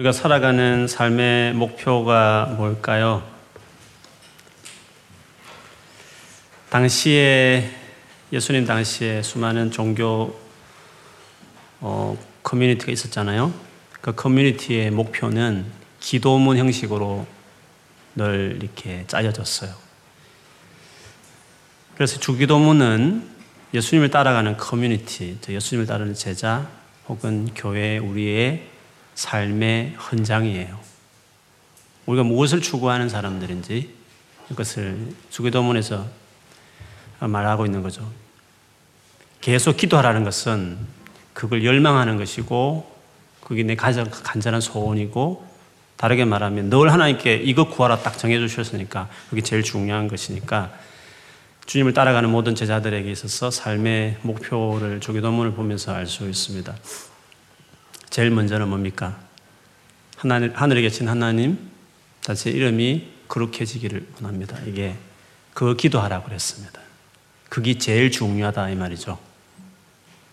우리가 살아가는 삶의 목표가 뭘까요? 당시에 예수님 당시에 수많은 종교 어, 커뮤니티가 있었잖아요. 그 커뮤니티의 목표는 기도문 형식으로 늘 이렇게 짜여졌어요. 그래서 주기도문은 예수님을 따라가는 커뮤니티, 예수님을 따르는 제자 혹은 교회 우리의 삶의 헌장이에요. 우리가 무엇을 추구하는 사람들인지 이것을 주기도문에서 말하고 있는 거죠. 계속 기도하라는 것은 그걸 열망하는 것이고 그게 내 가장 간절한 소원이고 다르게 말하면 늘 하나님께 이것 구하라 딱 정해 주셨으니까 그게 제일 중요한 것이니까 주님을 따라가는 모든 제자들에게 있어서 삶의 목표를 조기도문을 보면서 알 수 있습니다. 제일 먼저는 뭡니까? 하나님, 하늘에 계신 하나님, 다시 이름이 거룩해지기를 원합니다. 이게 그 기도하라고 그랬습니다. 그게 제일 중요하다 이 말이죠.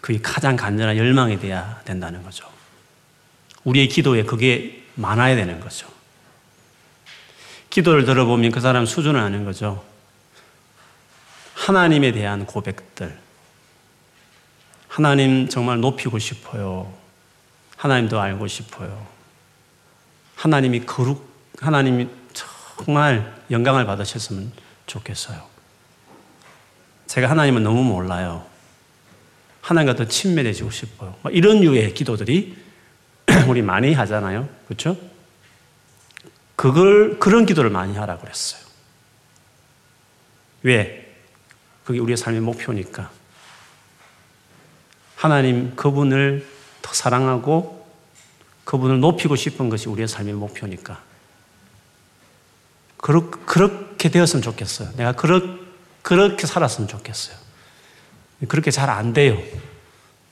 그게 가장 간절한 열망이 돼야 된다는 거죠. 우리의 기도에 그게 많아야 되는 거죠. 기도를 들어보면 그 사람 수준을 아는 거죠. 하나님에 대한 고백들. 하나님 정말 높이고 싶어요. 하나님도 알고 싶어요. 하나님이 거룩, 하나님이 정말 영광을 받으셨으면 좋겠어요. 제가 하나님은 너무 몰라요. 하나님과 더 친밀해지고 싶어요. 이런 류의 기도들이 우리 많이 하잖아요. 그렇죠? 그걸 그런 기도를 많이 하라고 그랬어요. 왜? 그게 우리의 삶의 목표니까. 하나님 그분을 더 사랑하고 그분을 높이고 싶은 것이 우리의 삶의 목표니까. 그렇게 되었으면 좋겠어요. 내가 그렇게 살았으면 좋겠어요. 그렇게 잘 안 돼요.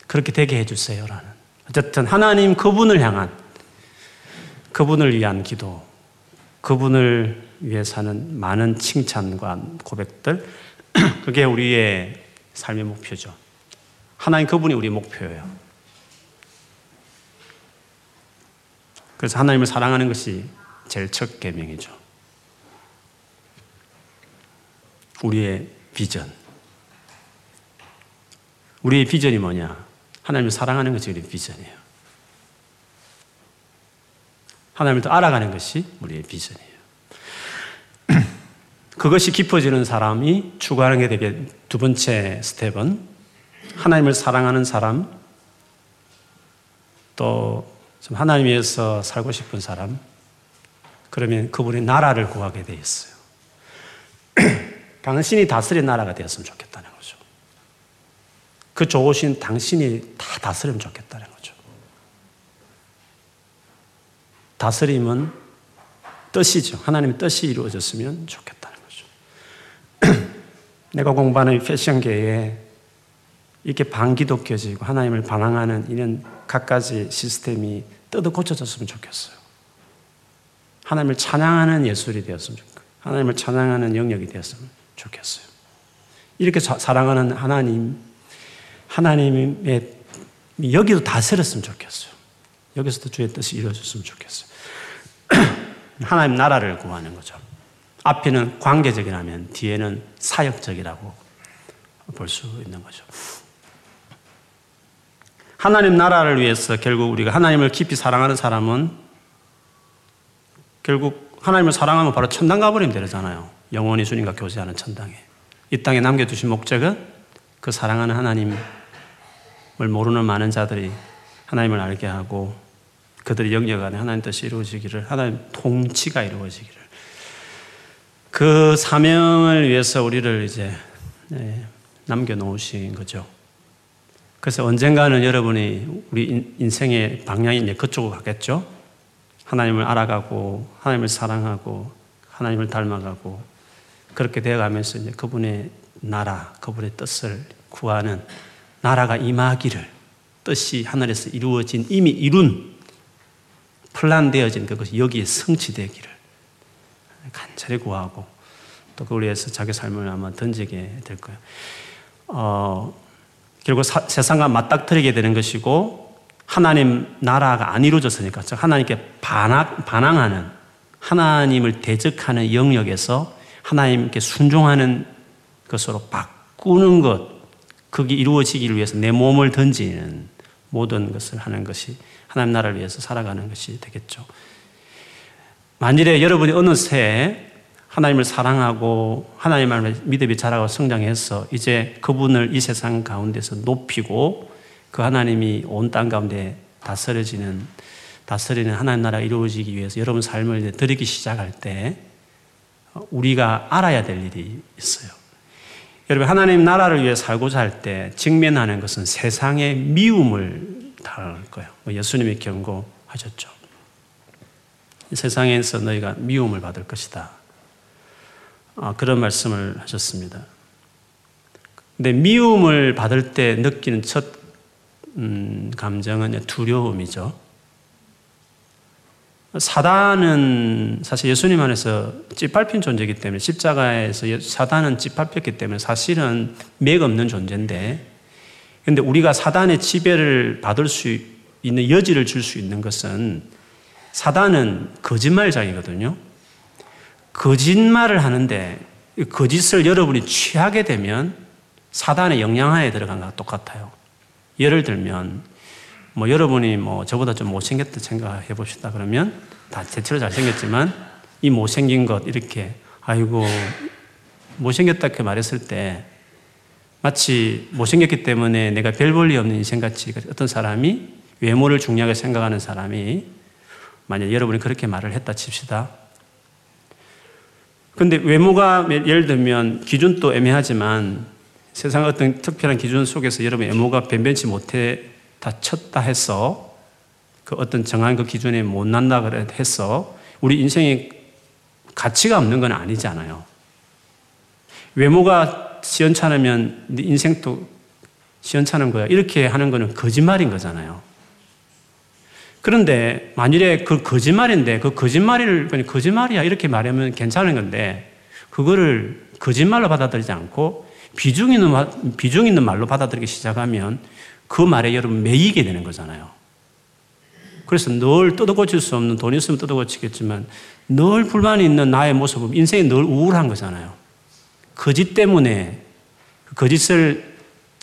그렇게 되게 해주세요 라는. 어쨌든 하나님 그분을 향한 그분을 위한 기도, 그분을 위해 사는 많은 칭찬과 고백들, 그게 우리의 삶의 목표죠. 하나님 그분이 우리 목표예요. 그래서 하나님을 사랑하는 것이 제일 첫 계명이죠. 우리의 비전. 우리의 비전이 뭐냐? 하나님을 사랑하는 것이 우리의 비전이에요. 하나님을 더 알아가는 것이 우리의 비전이에요. 그것이 깊어지는 사람이 추구하는 게 되게 두 번째 스텝은 하나님을 사랑하는 사람, 또 하나님 위해서 살고 싶은 사람, 그러면 그분의 나라를 구하게 되어 있어요. 당신이 다스린 나라가 되었으면 좋겠다는 거죠. 그 좋으신 당신이 다 다스리면 좋겠다는 거죠. 다스림은 뜻이죠. 하나님의 뜻이 이루어졌으면 좋겠다는 거죠. 내가 공부하는 패션계에 이렇게 반기독교지고 하나님을 반항하는 이런 갖가지 시스템이 뜯어 고쳐졌으면 좋겠어요. 하나님을 찬양하는 예술이 되었으면 좋겠고, 하나님을 찬양하는 영역이 되었으면 좋겠어요. 이렇게 사랑하는 하나님, 하나님의 여기도 다스렸으면 좋겠어요. 여기서도 주의 뜻이 이루어졌으면 좋겠어요. 하나님 나라를 구하는 거죠. 앞에는 관계적이라면 뒤에는 사역적이라고 볼 수 있는 거죠. 하나님 나라를 위해서 결국 우리가 하나님을 깊이 사랑하는 사람은 결국 하나님을 사랑하면 바로 천당 가버리면 되잖아요. 영원히 주님과 교제하는 천당에. 이 땅에 남겨두신 목적은 그 사랑하는 하나님을 모르는 많은 자들이 하나님을 알게 하고 그들이 영역 안에 하나님 뜻이 이루어지기를, 하나님 통치가 이루어지기를. 그 사명을 위해서 우리를 이제 네, 남겨놓으신 거죠. 그래서 언젠가는 여러분이 우리 인생의 방향이 이제 그쪽으로 가겠죠. 하나님을 알아가고, 하나님을 사랑하고, 하나님을 닮아가고, 그렇게 되어가면서 이제 그분의 나라, 그분의 뜻을 구하는 나라가 임하기를, 뜻이 하늘에서 이루어진, 이미 이룬, 플란되어진 그것이 여기에 성취되기를 간절히 구하고, 또 그걸 위해서 자기 삶을 아마 던지게 될 거예요. 어, 결국 사, 세상과 맞닥뜨리게 되는 것이고 하나님 나라가 안 이루어졌으니까 하나님께 반항, 반항하는 하나님을 대적하는 영역에서 하나님께 순종하는 것으로 바꾸는 것, 그게 이루어지기를 위해서 내 몸을 던지는 모든 것을 하는 것이 하나님 나라를 위해서 살아가는 것이 되겠죠. 만일에 여러분이 어느 새 하나님을 사랑하고 하나님을 믿음이 자라고 성장해서 이제 그분을 이 세상 가운데서 높이고 그 하나님이 온 땅 가운데 다스려지는 다스리는 하나님 나라가 이루어지기 위해서 여러분 삶을 드리기 시작할 때 우리가 알아야 될 일이 있어요. 여러분 하나님 나라를 위해 살고자 할 때 직면하는 것은 세상의 미움을 당할 거예요. 뭐 예수님이 경고하셨죠. 세상에서 너희가 미움을 받을 것이다. 아, 그런 말씀을 하셨습니다. 근데 미움을 받을 때 느끼는 첫 음, 감정은 두려움이죠. 사단은 사실 예수님 안에서 찌밟힌 존재이기 때문에 십자가에서 사단은 찌밟혔기 때문에 사실은 맥 없는 존재인데 근데 우리가 사단의 지배를 받을 수 있는 여지를 줄 수 있는 것은 사단은 거짓말장이거든요. 거짓말을 하는데 거짓을 여러분이 취하게 되면 사단의 영향하에 들어간 것과 똑같아요. 예를 들면 뭐 여러분이 뭐 저보다 좀 못생겼다 생각해 봅시다. 그러면 다 대체로 잘생겼지만 이 못생긴 것 이렇게 아이고 못생겼다 이렇게 말했을 때 마치 못생겼기 때문에 내가 별 볼일 없는 인생같이 어떤 사람이 외모를 중요하게 생각하는 사람이 만약 여러분이 그렇게 말을 했다 칩시다. 근데 외모가 예를 들면 기준도 애매하지만 세상 어떤 특별한 기준 속에서 여러분 외모가 변변치 못해 다 쳤다 해서 그 어떤 정한 그 기준에 못 난다 해서 우리 인생에 가치가 없는 건 아니잖아요. 외모가 시원찮으면 네 인생도 시원찮은 거야. 이렇게 하는 거는 거짓말인 거잖아요. 그런데 만일에 그 거짓말인데 그 거짓말을 그냥 거짓말이야 이렇게 말하면 괜찮은 건데 그거를 거짓말로 받아들이지 않고 비중 있는 비중 있는 말로 받아들이기 시작하면 그 말에 여러분 매이게 되는 거잖아요. 그래서 늘 뜯어고칠 수 없는 돈 있으면 뜯어고치겠지만 늘 불만이 있는 나의 모습은 인생이 늘 우울한 거잖아요. 거짓 때문에 그 거짓을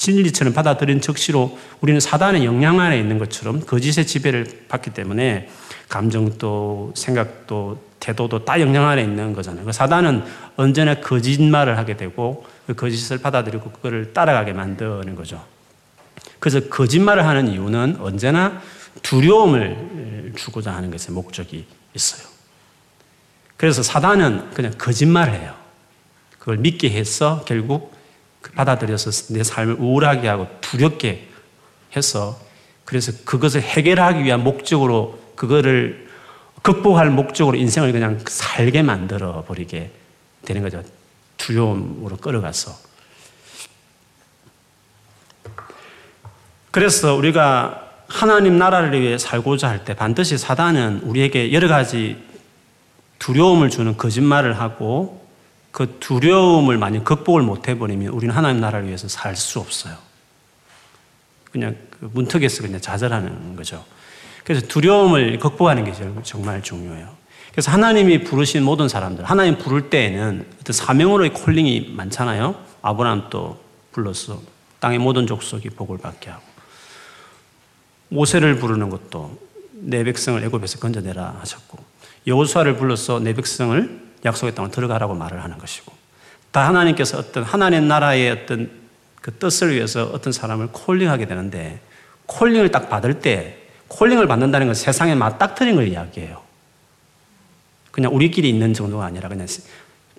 진리처럼 받아들인 적시로 우리는 사단의 영향 안에 있는 것처럼 거짓의 지배를 받기 때문에 감정도 생각도 태도도 다 영향 안에 있는 거잖아요. 그 사단은 언제나 거짓말을 하게 되고 그 거짓을 받아들이고 그거를 따라가게 만드는 거죠. 그래서 거짓말을 하는 이유는 언제나 두려움을 주고자 하는 것의 목적이 있어요. 그래서 사단은 그냥 거짓말을 해요. 그걸 믿게 해서 결국 그 받아들여서 내 삶을 우울하게 하고 두렵게 해서 그래서 그것을 해결하기 위한 목적으로 그거를 극복할 목적으로 인생을 그냥 살게 만들어 버리게 되는 거죠. 두려움으로 끌어가서. 그래서 우리가 하나님 나라를 위해 살고자 할 때 반드시 사단은 우리에게 여러 가지 두려움을 주는 거짓말을 하고 그 두려움을 만약 극복을 못 해버리면 우리는 하나님 나라를 위해서 살 수 없어요. 그냥 그 문턱에서 그냥 좌절하는 거죠. 그래서 두려움을 극복하는 게 정말 중요해요. 그래서 하나님이 부르신 모든 사람들, 하나님 부를 때에는 어떤 사명으로의 콜링이 많잖아요. 아브라함도 불렀어. 땅의 모든 족속이 복을 받게 하고. 모세를 부르는 것도 내 백성을 애굽에서 건져내라 하셨고 여호수아를 불러서 내 백성을 약속의 땅으로 들어가라고 말을 하는 것이고 다 하나님께서 어떤 하나님 나라의 어떤 그 뜻을 위해서 어떤 사람을 콜링하게 되는데 콜링을 딱 받을 때 콜링을 받는다는 건 세상에 맞닥뜨린 걸 이야기해요. 그냥 우리끼리 있는 정도가 아니라 그냥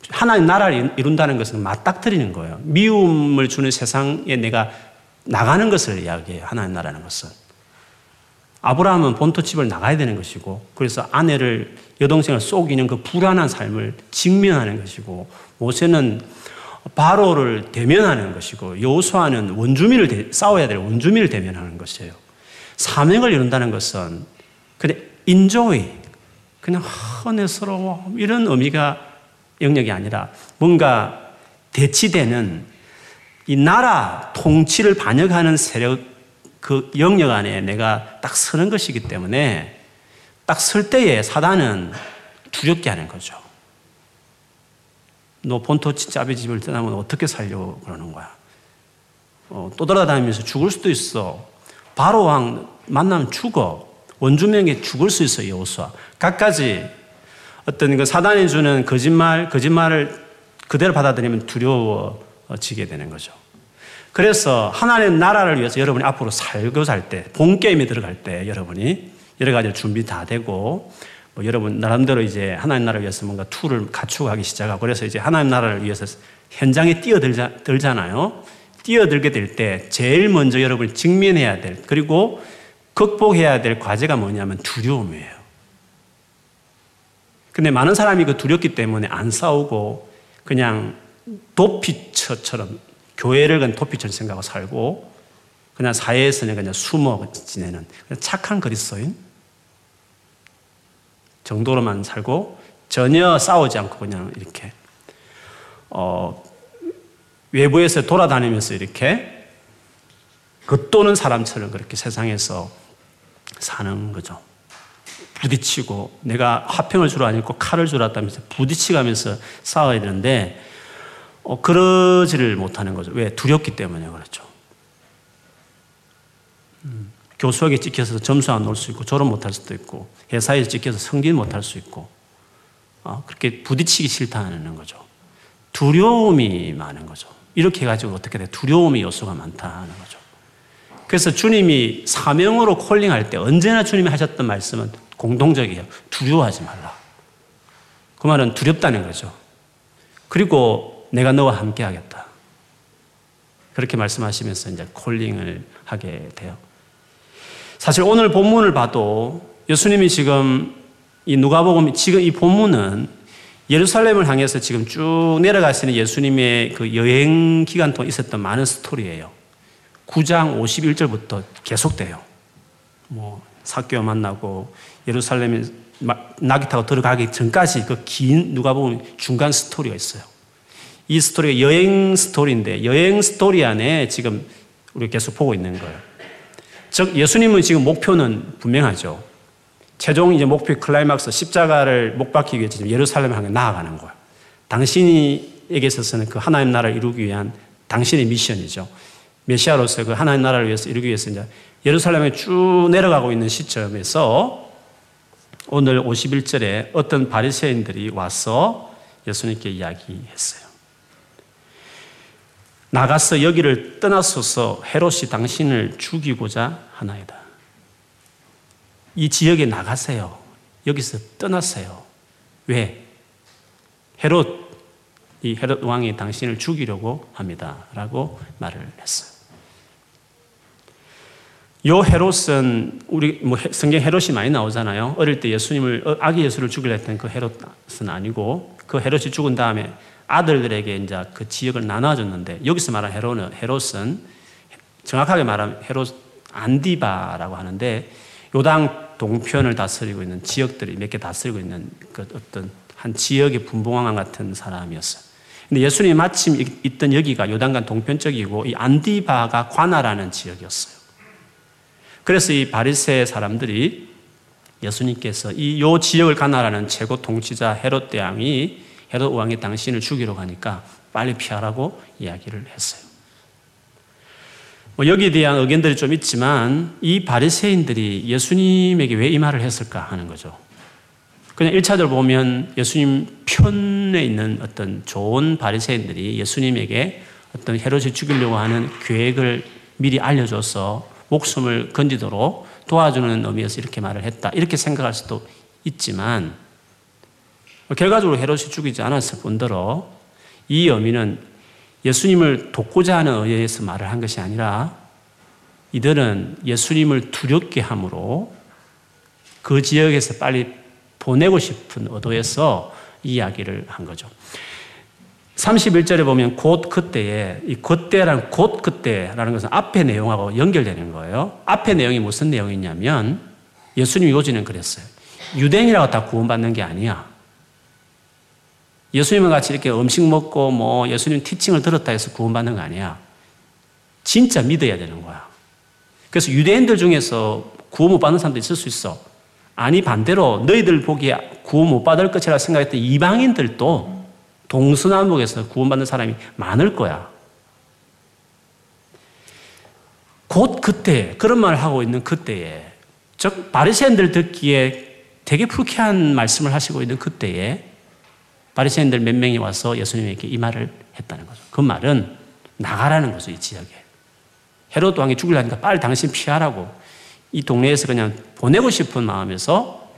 하나님 나라를 이룬다는 것은 맞닥뜨리는 거예요. 미움을 주는 세상에 내가 나가는 것을 이야기해요. 하나님 나라는 것은. 아브라함은 본토 집을 나가야 되는 것이고 그래서 아내를 여동생을 속이는 그 불안한 삶을 직면하는 것이고 모세는 바로를 대면하는 것이고 여호수아는 원주민을 싸워야 될 원주민을 대면하는 것이에요. 사명을 이룬다는 것은 그냥 인조이 그냥 헌해스러워 이런 의미가 영역이 아니라 뭔가 대치되는 이 나라 통치를 반역하는 세력 그 영역 안에 내가 딱 서는 것이기 때문에 딱 설 때에 사단은 두렵게 하는 거죠. 너 본토 아버지 집을 떠나면 어떻게 살려고 그러는 거야. 어, 또 돌아다니면서 죽을 수도 있어. 바로 왕 만나면 죽어. 원주명에 죽을 수 있어, 여호수아. 각가지 어떤 그 사단이 주는 거짓말, 거짓말을 그대로 받아들이면 두려워지게 되는 거죠. 그래서 하나님 나라를 위해서 여러분이 앞으로 살고 살 때, 본 게임에 들어갈 때 여러분이 여러 가지 준비 다 되고, 뭐 여러분 나름대로 이제 하나님 나라를 위해서 뭔가 tool을 갖추고 하기 시작하고, 그래서 이제 하나님 나라를 위해서 현장에 뛰어들잖아요. 뛰어들게 될 때 제일 먼저 여러분이 직면해야 될, 그리고 극복해야 될 과제가 뭐냐면 두려움이에요. 근데 많은 사람이 그 두렵기 때문에 안 싸우고 그냥 도피처처럼 교회를 그냥 도피처럼 생각하고 살고 그냥 사회에서는 그냥 숨어 지내는 착한 그리스도인 정도로만 살고 전혀 싸우지 않고 그냥 이렇게 어 외부에서 돌아다니면서 이렇게 겉도는 사람처럼 그렇게 세상에서 사는 거죠. 부딪히고 내가 화평을 주로 아니고 칼을 주로 왔다면서 부딪히가면서 싸워야 되는데 어, 그러지를 못하는 거죠. 왜? 두렵기 때문에 그렇죠. 음, 교수에게 찍혀서 점수 안 올 수 있고 졸업 못 할 수도 있고 회사에 찍혀서 승진 못 할 수 있고 어, 그렇게 부딪히기 싫다는 거죠. 두려움이 많은 거죠. 이렇게 해가지고 어떻게 돼? 두려움이 요소가 많다는 거죠. 그래서 주님이 사명으로 콜링할 때 언제나 주님이 하셨던 말씀은 공동적이에요. 두려워하지 말라. 그 말은 두렵다는 거죠. 그리고 내가 너와 함께 하겠다. 그렇게 말씀하시면서 이제 콜링을 하게 돼요. 사실 오늘 본문을 봐도 예수님이 지금 이 누가복음 지금 이 본문은 예루살렘을 향해서 지금 쭉 내려가시는 예수님의 그 여행 기간 동안 있었던 많은 스토리예요. 9장 51절부터 계속돼요. 뭐 삭개오 만나고 예루살렘에 나귀 타고 들어가기 전까지 그 긴 누가복음 중간 스토리가 있어요. 이 스토리가 여행 스토리인데 여행 스토리 안에 지금 우리가 계속 보고 있는 거예요. 즉 예수님은 지금 목표는 분명하죠. 최종 이제 목표 클라이막스 십자가를 못 박히기 위해 지금 예루살렘을 향해 나아가는 거예요. 당신에게 있어서는 그 하나님 나라를 이루기 위한 당신의 미션이죠. 메시아로서 그 하나님 나라를 위해서 이루기 위해서 이제 예루살렘에 쭉 내려가고 있는 시점에서 오늘 51절에 어떤 바리새인들이 와서 예수님께 이야기했어요. 나가서 여기를 떠나소서 헤롯이 당신을 죽이고자 하나이다. 이 지역에 나가세요. 여기서 떠나세요. 왜? 헤롯, 이 헤롯 왕이 당신을 죽이려고 합니다. 라고 말을 했어요. 요 헤롯은 우리 뭐 성경 헤롯이 많이 나오잖아요. 어릴 때 예수님을 어, 아기 예수를 죽이려 했던 그 헤롯은 아니고 그 헤롯이 죽은 다음에 아들들에게 이제 그 지역을 나눠줬는데 여기서 말한 헤롯은, 헤롯은 정확하게 말하면 헤롯 안디바라고 하는데 요당 동편을 다스리고 있는 지역들이 몇 개 다스리고 있는 그 어떤 한 지역의 분봉왕 같은 사람이었어요. 근데 예수님이 마침 있던 여기가 요단강 동편 쪽이고 이 안디바가 관할하는 지역이었어요. 그래서 이 바리새 사람들이 예수님께서 이 요 지역을 관할하는 최고 통치자 헤롯 대왕이 헤롯 왕이 당신을 죽이러 가니까 빨리 피하라고 이야기를 했어요. 뭐 여기에 대한 의견들이 좀 있지만 이 바리새인들이 예수님에게 왜 이 말을 했을까 하는 거죠. 그냥 1차적으로 보면 예수님 편에 있는 어떤 좋은 바리새인들이 예수님에게 어떤 헤롯이 죽이려고 하는 계획을 미리 알려줘서 목숨을 건지도록 도와주는 의미에서 이렇게 말을 했다. 이렇게 생각할 수도 있지만 결과적으로 헤롯이 죽이지 않았을 뿐더러 이 의미는 예수님을 돕고자 하는 의미에서 말을 한 것이 아니라 이들은 예수님을 두렵게 함으로 그 지역에서 빨리 보내고 싶은 의도에서 이야기를 한 거죠. 31절에 보면 곧 그때에 이 그때라는 곧 그때라는 것은 앞의 내용하고 연결되는 거예요. 앞의 내용이 무슨 내용이냐면 예수님 요지는 그랬어요. 유대인이라고 다 구원받는 게 아니야. 예수님과 같이 이렇게 음식 먹고 뭐 예수님 티칭을 들었다 해서 구원받는 거 아니야. 진짜 믿어야 되는 거야. 그래서 유대인들 중에서 구원 못 받는 사람도 있을 수 있어. 아니 반대로 너희들 보기에 구원 못 받을 것이라 생각했던 이방인들도 동서남북에서 구원받는 사람이 많을 거야. 곧 그때 그런 말을 하고 있는 그때에 즉 바리새인들 듣기에 되게 불쾌한 말씀을 하시고 있는 그때에 바리새인들 몇 명이 와서 예수님에게 이 말을 했다는 거죠. 그 말은 나가라는 거죠, 이 지역에. 헤롯 왕이 죽으려니까 빨리 당신 피하라고 이 동네에서 그냥 보내고 싶은 마음에서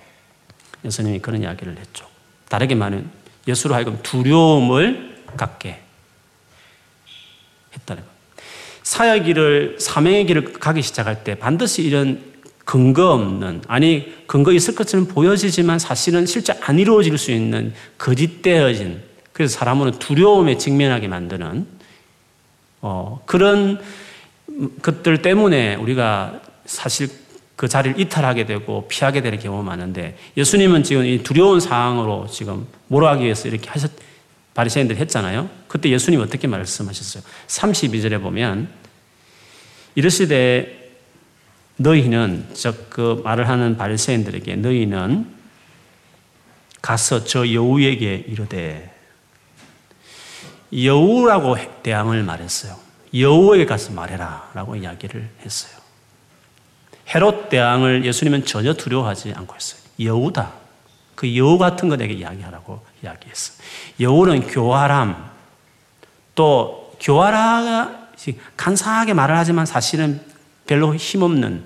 예수님이 그런 이야기를 했죠. 다르게 말하면 예수로 하여금 두려움을 갖게 했다는 것. 사역 길을 사명의 길을 가기 시작할 때 반드시 이런 근거 없는 아니 근거 있을 것처럼 보여지지만 사실은 실제 안 이루어질 수 있는 거짓되어진 그래서 사람은 두려움에 직면하게 만드는 어, 그런 것들 때문에 우리가 사실 그 자리를 이탈하게 되고 피하게 되는 경우가 많은데 예수님은 지금 이 두려운 상황으로 지금 몰아가기 위해서 이렇게 하셨, 바리새인들 했잖아요. 그때 예수님 어떻게 말씀하셨어요? 32절에 보면 이르시되 너희는 즉 그 말을 하는 바리새인들에게 너희는 가서 저 여우에게 이르되 여우라고 대항을 말했어요. 여우에게 가서 말해라라고 이야기를 했어요. 헤롯 대왕을 예수님은 전혀 두려워하지 않고 있어요. 여우다. 그 여우 같은 거 내게 이야기하라고 이야기했어요. 여우는 교활함, 또 교활하가 간사하게 말을 하지만 사실은 별로 힘없는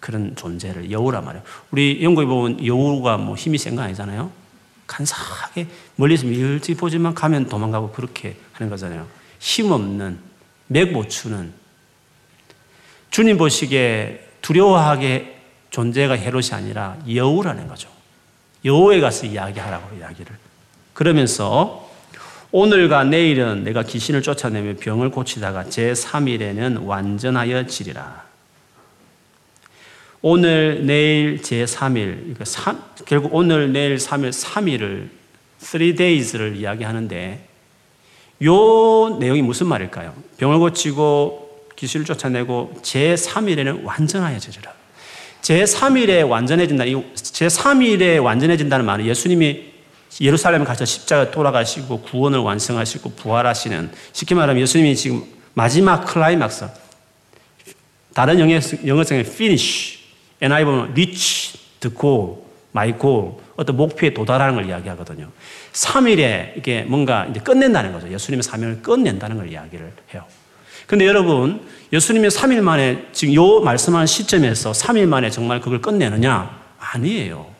그런 존재를 여우라 말이에요. 우리 영국에 보면 여우가 뭐 힘이 센 거 아니잖아요. 간사하게 멀리서 밀지 보지만 가면 도망가고 그렇게 하는 거잖아요. 힘없는, 맥못 추는. 주님 보시기에 두려워하게 존재가 헤롯이 아니라 여우라는 거죠. 여우에 가서 이야기하라고 이야기를. 그러면서 오늘과 내일은 내가 귀신을 쫓아내며 병을 고치다가 제3일에는 완전하여 지리라. 오늘, 내일, 제3일, 결국 오늘, 내일, 3일, 3일을, 3days를 이야기하는데, 요 내용이 무슨 말일까요? 병을 고치고 귀신을 쫓아내고 제3일에는 완전하여 지리라. 제3일에 완전해진다. 이 제3일에 완전해진다는 말은 예수님이 예루살렘에 가서 십자가 돌아가시고 구원을 완성하시고 부활하시는 쉽게 말하면 예수님이 지금 마지막 클라이막스 다른 영어성에 finish, NI 보면 reach the goal, my goal 어떤 목표에 도달하는 걸 이야기하거든요. 3일에 이게 뭔가 이제 끝낸다는 거죠. 예수님의 사명을 끝낸다는 걸 이야기를 해요. 근데 여러분, 예수님이 3일 만에 지금 요 말씀하는 시점에서 3일 만에 정말 그걸 끝내느냐? 아니에요.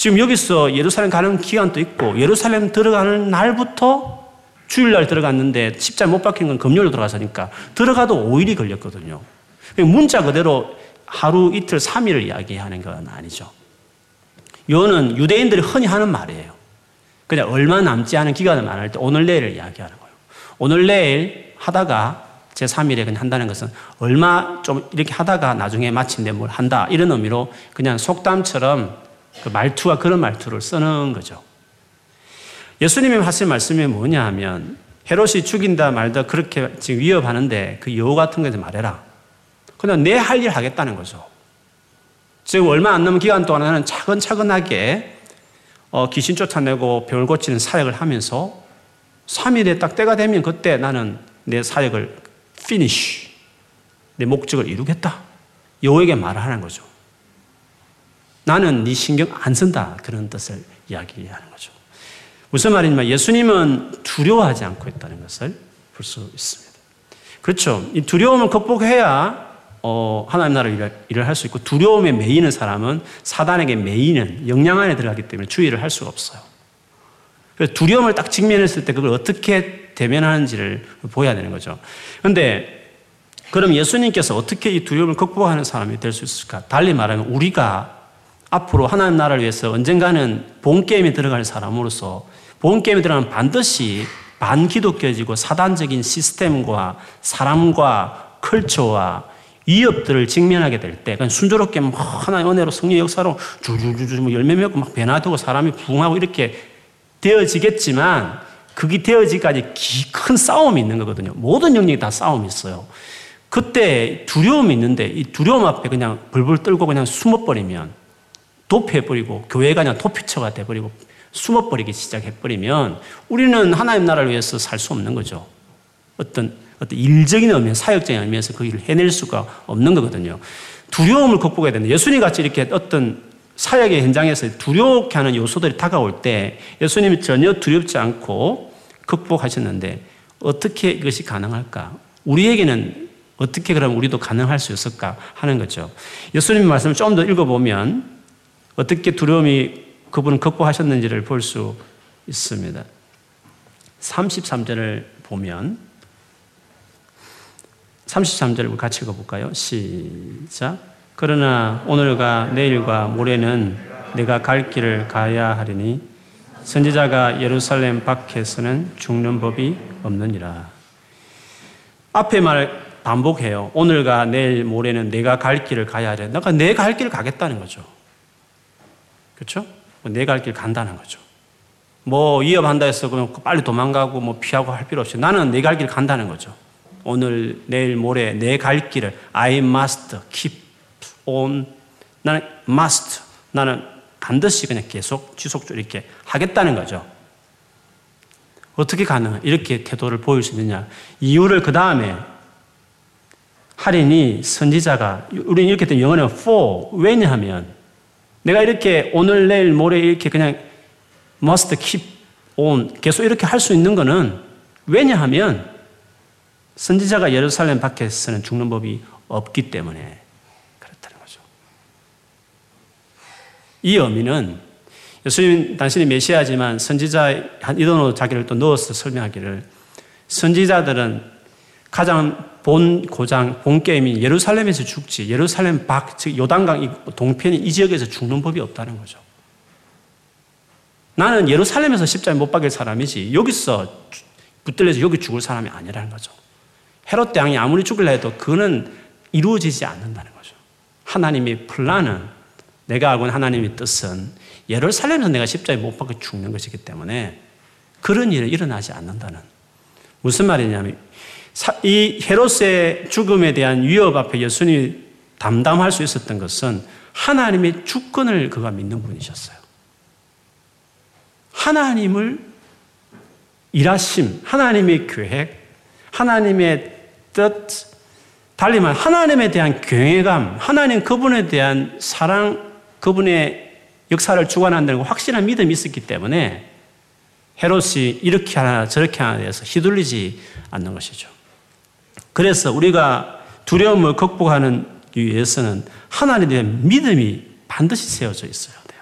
지금 여기서 예루살렘 가는 기간도 있고 예루살렘 들어가는 날부터 주일날 들어갔는데 십자가 못 박힌 건 금요일로 들어가서니까 들어가도 5일이 걸렸거든요. 문자 그대로 하루 이틀 3일을 이야기하는 건 아니죠. 요는 유대인들이 흔히 하는 말이에요. 그냥 얼마 남지 않은 기간을 말할 때 오늘 내일을 이야기하는 거예요. 오늘 내일 하다가 제 3일에 그냥 한다는 것은 얼마 좀 이렇게 하다가 나중에 마침내 뭘 한다. 이런 의미로 그냥 속담처럼 그 말투와 그런 말투를 쓰는 거죠. 예수님이 하신 말씀이 뭐냐 하면 헤롯이 죽인다 말다 그렇게 지금 위협하는데 그 여우 같은 거에 말해라. 그냥 내 할 일 하겠다는 거죠. 지금 얼마 안 남은 기간 동안에는 차근차근하게 어, 귀신 쫓아내고 병을 고치는 사역을 하면서 3일에 딱 때가 되면 그때 나는 내 사역을 finish, 내 목적을 이루겠다. 여호에게 말하는 거죠. 나는 네 신경 안 쓴다. 그런 뜻을 이야기하는 거죠. 무슨 말이냐면 예수님은 두려워하지 않고 있다는 것을 볼 수 있습니다. 그렇죠. 이 두려움을 극복해야 어, 하나님 나라 일을, 일을 할 수 있고 두려움에 매이는 사람은 사단에게 매이는 영향 안에 들어가기 때문에 주의를 할 수가 없어요. 그래서 두려움을 딱 직면했을 때 그걸 어떻게 대면하는지를 보여야 되는 거죠. 그런데 그럼 예수님께서 어떻게 이 두려움을 극복하는 사람이 될 수 있을까? 달리 말하면 우리가 앞으로 하나님 나라를 위해서 언젠가는 본 게임에 들어갈 사람으로서 본 게임에 들어가면 반드시 반기독교지고 사단적인 시스템과 사람과 컬처와 위협들을 직면하게 될 때, 그냥 순조롭게 막 하나의 은혜로 성령 역사로 줄줄줄줄 뭐 열매 맺고 막 변화되고 사람이 부흥하고 이렇게 되어지겠지만 그게 되어지기까지 큰 싸움이 있는 거거든요. 모든 영역이 다 싸움이 있어요. 그때 두려움이 있는데 이 두려움 앞에 그냥 벌벌 떨고 그냥 숨어버리면 도피해버리고 교회가 그냥 도피처가 돼버리고 숨어버리기 시작해버리면 우리는 하나님 나라를 위해서 살 수 없는 거죠. 어떤, 어떤 일적인 의미, 사역적인 의미에서 그 일을 해낼 수가 없는 거거든요. 두려움을 극복해야 되는데 예수님 같이 이렇게 어떤 사역의 현장에서 두렵게 하는 요소들이 다가올 때 예수님이 전혀 두렵지 않고 극복하셨는데 어떻게 이것이 가능할까? 우리에게는 어떻게 그러면 우리도 가능할 수 있을까 하는 거죠. 예수님 말씀을 좀 더 읽어보면 어떻게 두려움이 그분은 극복하셨는지를 볼 수 있습니다. 33절을 보면 33절을 같이 읽어볼까요? 시작. 그러나 오늘과 내일과 모레는 내가 갈 길을 가야 하리니 선지자가 예루살렘 밖에서는 죽는 법이 없느니라. 앞에 말 반복해요. 오늘과 내일 모레는 내가 갈 길을 가야 하려. 내가 내갈 길을 가겠다는 거죠. 그렇죠? 뭐 내가 갈길 간다는 거죠. 뭐 위협한다 해서 그냥 빨리 도망가고 뭐 피하고 할 필요 없이 나는 내 갈 길 간다는 거죠. 오늘, 내일, 모레 내 갈 길을 I must keep on 나는 must 나는 반드시 그냥 계속 지속적으로 이렇게 하겠다는 거죠. 어떻게 가능해? 이렇게 태도를 보일 수 있느냐? 이유를 그 다음에 할인이 선지자가 우리는 이렇게 된 영어는 for 왜냐하면 내가 이렇게 오늘 내일 모레 이렇게 그냥 must keep on 계속 이렇게 할 수 있는 거는 왜냐하면 선지자가 예루살렘 밖에서는 죽는 법이 없기 때문에 그렇다는 거죠. 이 의미는 예수님 당신이 메시아지만 선지자 한 이동으로 자기를 또 넣어서 설명하기를 선지자들은 가장 본 고장, 본 게임이 예루살렘에서 죽지, 예루살렘 밖, 즉 요단강 동편이 이 지역에서 죽는 법이 없다는 거죠. 나는 예루살렘에서 십자에 못 박일 사람이지, 여기서 붙들려서 여기 죽을 사람이 아니라는 거죠. 헤롯 대왕이 아무리 죽을라 해도 그는 이루어지지 않는다는 거죠. 하나님의 플란은, 내가 알고 있는 하나님의 뜻은 예루살렘에서 내가 십자에 못 박혀 죽는 것이기 때문에 그런 일이 일어나지 않는다는. 무슨 말이냐면, 이 헤롯의 죽음에 대한 위협 앞에 예수님이 담담할 수 있었던 것은 하나님의 주권을 그가 믿는 분이셨어요. 하나님을 일하심, 하나님의 계획, 하나님의 뜻, 달리 말 하나님에 대한 경외감, 하나님 그분에 대한 사랑, 그분의 역사를 주관한다는 확실한 믿음이 있었기 때문에 헤롯이 이렇게 하나 저렇게 하나 해서 휘둘리지 않는 것이죠. 그래서 우리가 두려움을 극복하는 위해서는 하나님에 대한 믿음이 반드시 세워져 있어야 돼요.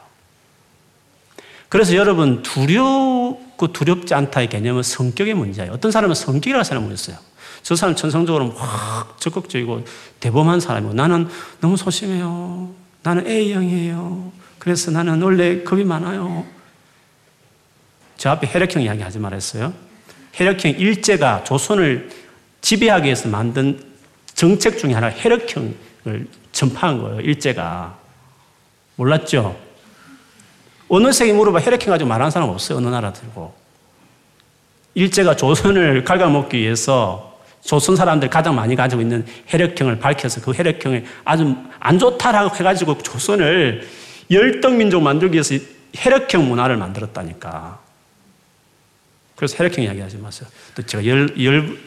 그래서 여러분 두렵고 두렵지 않다의 개념은 성격의 문제예요. 어떤 사람은 성격이라는 사람이 있어요. 저 사람 천성적으로 확 적극적이고 대범한 사람이고 나는 너무 소심해요. 나는 A형이에요. 그래서 나는 원래 겁이 많아요. 저 앞에 혈액형 이야기 하지 말았어요. 혈액형 일제가 조선을 지배하기 위해서 만든 정책 중에 하나 혈액형을 전파한 거예요. 일제가. 몰랐죠? 어느 색이 물어봐 혈액형 가지고 말하는 사람 없어요. 어느 나라 들고. 일제가 조선을 갉아먹기 위해서 조선 사람들 가장 많이 가지고 있는 혈액형을 밝혀서 그 혈액형을 아주 안 좋다라고 해가지고 조선을 열등민족 만들기 위해서 혈액형 문화를 만들었다니까. 그래서 혈액형 이야기 하지 마세요. 또 제가 열, 열,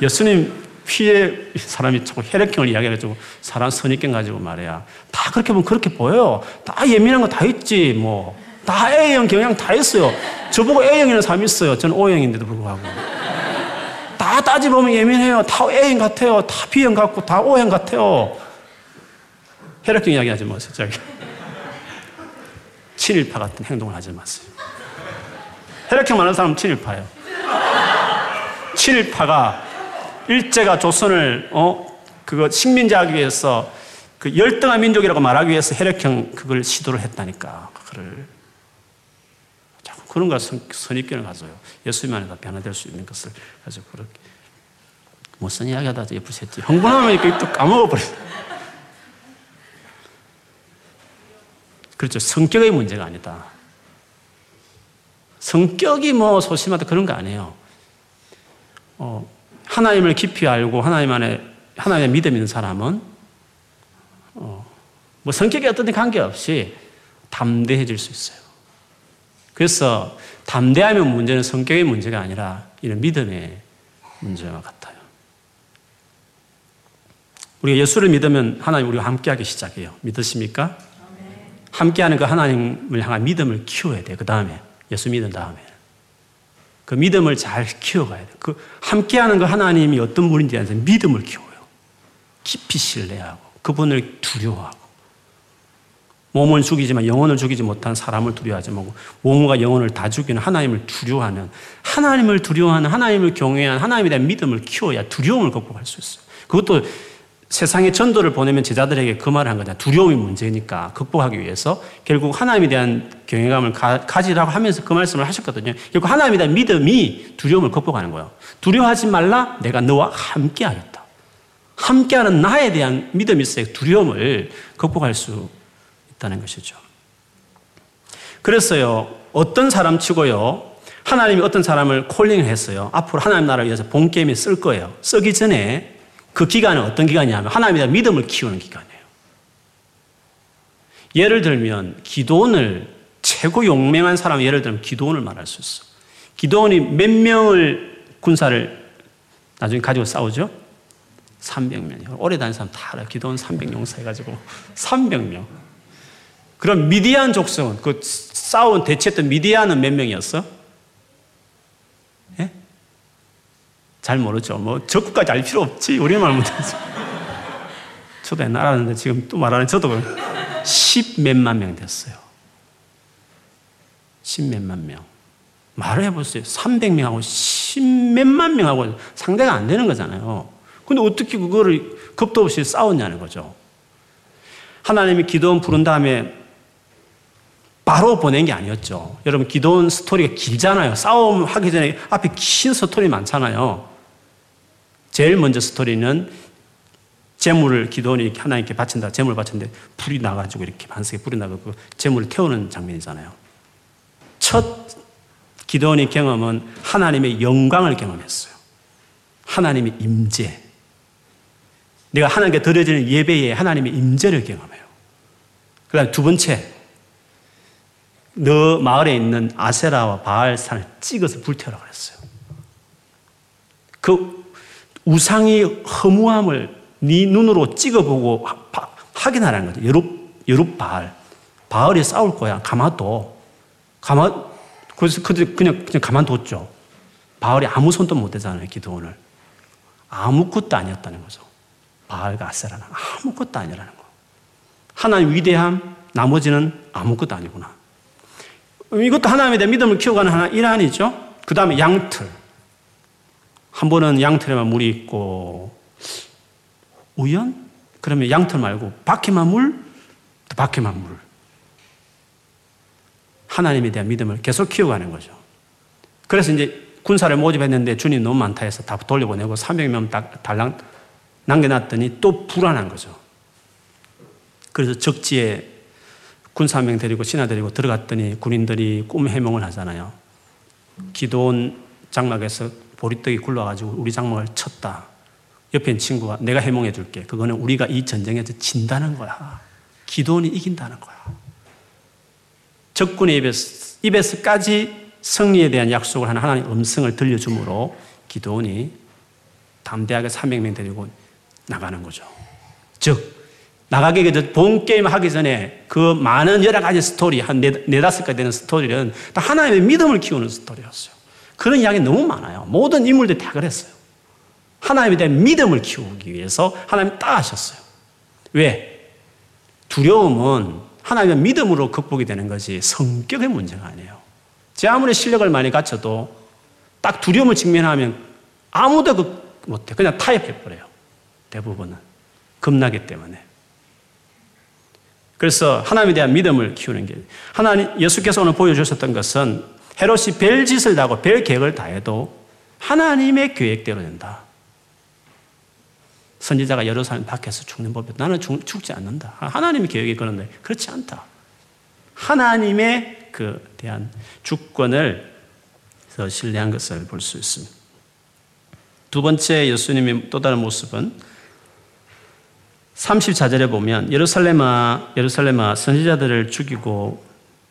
예수님 피해 사람이 자꾸 혈액형을 이야기해가지고 사람 선입견 가지고 말이야. 다 그렇게 보면 그렇게 보여요. 다 예민한 거 다 있지, 뭐. 다 A형 경향 다 있어요. 저보고 A형이라는 사람이 있어요. 저는 O형인데도 불구하고. 다 따지보면 예민해요. 다 A형 같아요. 다 B형 같고 다 O형 같아요. 혈액형 이야기 하지 마세요, 저기. 친일파 같은 행동을 하지 마세요. 혈액형 많은 사람은 친일파예요. 친일파가 일제가 조선을 어 그거 식민지하기 위해서 그 열등한 민족이라고 말하기 위해서 혈액형 그걸 시도를 했다니까 그거를 자꾸 그런 거 선입견을 가져요. 예수님 안에다 변화될 수 있는 것을 가지고 그렇게 무슨 이야기하다 예쁘셨지 흥분하면 이렇게 또 까먹어버려. 그렇죠. 성격의 문제가 아니다. 성격이 뭐 소심하다 그런 거 아니에요. 어, 하나님을 깊이 알고 하나님 안에 하나님의 믿음 있는 사람은 어, 뭐 성격이 어떤 관계없이 담대해질 수 있어요. 그래서 담대하면 문제는 성격의 문제가 아니라 이런 믿음의 문제와 같아요. 우리가 예수를 믿으면 하나님 우리가 함께하기 시작해요. 믿으십니까? 함께하는 그 하나님을 향한 믿음을 키워야 돼요. 그 다음에 예수 믿은 다음에 그 믿음을 잘 키워가야 돼요. 그 함께하는 그 하나님이 어떤 분인지 알아서 믿음을 키워요. 깊이 신뢰하고 그분을 두려워하고 몸을 죽이지만 영혼을 죽이지 못한 사람을 두려워하지 말고 몸과 영혼을 다 죽이는 하나님을 두려워하는 하나님을 두려워하는 하나님을 경외하는 하나님에 대한 믿음을 키워야 두려움을 극복할 수 있어요. 그것도 세상에 전도를 보내면 제자들에게 그 말을 한 거냐. 두려움이 문제니까 극복하기 위해서 결국 하나님에 대한 경외감을 가, 지라고 하면서 그 말씀을 하셨거든요. 결국 하나님에 대한 믿음이 두려움을 극복하는 거예요. 두려워하지 말라. 내가 너와 함께 하겠다. 함께하는 나에 대한 믿음이 있어야 두려움을 극복할 수 있다는 것이죠. 그랬어요. 어떤 사람 치고요. 하나님이 어떤 사람을 콜링을 했어요. 앞으로 하나님 나라를 위해서 본게임에 쓸 거예요. 쓰기 전에 그 기간은 어떤 기간이냐면 하나님에 대한 믿음을 키우는 기간이에요. 예를 들면 기도원을 최고 용맹한 사람 예를 들면 기도원을 말할 수 있어. 기도원이 몇 명을 군사를 나중에 가지고 싸우죠? 300명. 오래 다닌 사람 다 알아요. 기도원 300 용사 해가지고 300명. 그럼 미디안 족속은 그 싸운 대체했던 미디안은 몇 명이었어? 잘 모르죠. 뭐 적국까지 알 필요 없지. 우리말 못해서. 저도 옛날 알았는데 지금 또 말하는 저도 십 몇만 명 됐어요. 십 몇만 명. 말을 해보세요. 300명하고 십 몇만 명하고 상대가 안 되는 거잖아요. 근데 어떻게 그거를 겁도 없이 싸웠냐는 거죠. 하나님이 기도원 부른 다음에 바로 보낸 게 아니었죠. 여러분, 기도원 스토리가 길잖아요. 싸움 하기 전에 앞에 긴 스토리 많잖아요. 제일 먼저 스토리는 재물을 기도원이 하나님께 바친다. 재물을 바쳤는데 불이 나가지고 이렇게 반석에 불이 나가고 그 재물을 태우는 장면이잖아요. 첫 기도원의 경험은 하나님의 영광을 경험했어요. 하나님의 임재. 내가 하나님께 드려지는 예배에 하나님의 임재를 경험해요. 그다음 두 번째 너 마을에 있는 아세라와 바알산을 찍어서 불태우라 그랬어요. 그 우상의 허무함을 네 눈으로 찍어보고 확인하라는 거죠. 여룹, 여룹 바알. 바알이 싸울 거야. 가만둬. 가만, 그래서 그냥, 그냥 가만뒀죠. 바알이 아무 손도 못 대잖아요. 기도원을. 아무것도 아니었다는 거죠. 바알과 아세라는 아무것도 아니라는 거. 하나님 위대함, 나머지는 아무것도 아니구나. 이것도 하나님에 대한 믿음을 키워가는 하나 일환이죠. 그 다음에 양틀. 한 번은 양틀에만 물이 있고, 우연? 그러면 양틀 말고 밖에만 물, 또 밖에만 물. 하나님에 대한 믿음을 계속 키워가는 거죠. 그래서 이제 군사를 모집했는데 주님 너무 많다 해서 다 돌려보내고 300명 달랑 남겨놨더니 또 불안한 거죠. 그래서 적지에 군사 명 데리고 신하 데리고 들어갔더니 군인들이 꿈 해몽을 하잖아요. 기도원 장막에서 보리떡이 굴러가지고 우리 장막을 쳤다. 옆에 있는 친구가 내가 해몽해 줄게. 그거는 우리가 이 전쟁에서 진다는 거야. 기도원이 이긴다는 거야. 적군의 입에서, 입에서까지 승리에 대한 약속을 하는 하나님 음성을 들려주므로 기도원이 담대하게 300명 데리고 나가는 거죠. 즉, 나가게 본 게임 하기 전에 그 많은 여러 가지 스토리, 한 네, 네다섯 가지 되는 스토리는 다 하나님의 믿음을 키우는 스토리였어요. 그런 이야기 너무 많아요. 모든 인물들이 다 그랬어요. 하나님에 대한 믿음을 키우기 위해서 하나님 딱 하셨어요. 왜? 두려움은 하나님의 믿음으로 극복이 되는 거지 성격의 문제가 아니에요. 제 아무리 실력을 많이 갖춰도 딱 두려움을 직면하면 아무도 그 못해. 그냥 타협해버려요. 대부분은. 겁나기 때문에. 그래서 하나님에 대한 믿음을 키우는 게 하나님 예수께서 오늘 보여주셨던 것은 헤롯이 별 짓을 다고 별 계획을 다해도 하나님의 계획대로 된다. 선지자가 예루살렘 밖에서 죽는 법이 나는 죽, 지 않는다. 하나님의 계획이 그런데 그렇지 않다. 하나님의 그 대한 주권을 신뢰한 것을 볼 수 있습니다. 두 번째 예수님의 또 다른 모습은 34절에 보면 예루살렘아 예루살렘아 선지자들을 죽이고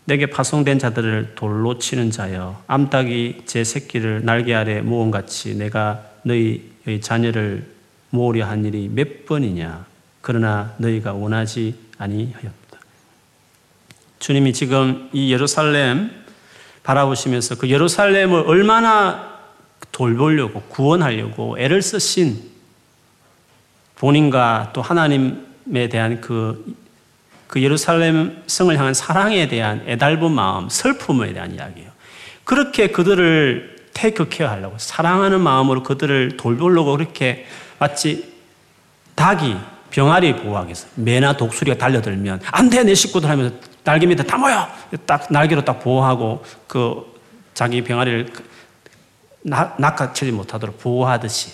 내게 파송된 자들을 돌로 치는 자여 암탉이 제 새끼를 날개 아래 모은 같이 내가 너희의 자녀를 모으려 한 일이 몇 번이냐 그러나 너희가 원하지 아니하였다. 주님이 지금 이 예루살렘 바라보시면서 그 예루살렘을 얼마나 돌보려고 구원하려고 애를 쓰신 본인과 또 하나님에 대한 그, 그 예루살렘 성을 향한 사랑에 대한 애달은 마음, 슬픔에 대한 이야기예요. 그렇게 그들을 케어 하려고 사랑하는 마음으로 그들을 돌보려고 그렇게 마치 닭이 병아리 위해서 매나 독수리가 달려들면 안 돼 내 식구들 하면서 날개 밑에 다 모여 딱 날개로 딱 보호하고 그 자기 병아리를 낚아채지 못하도록 보호하듯이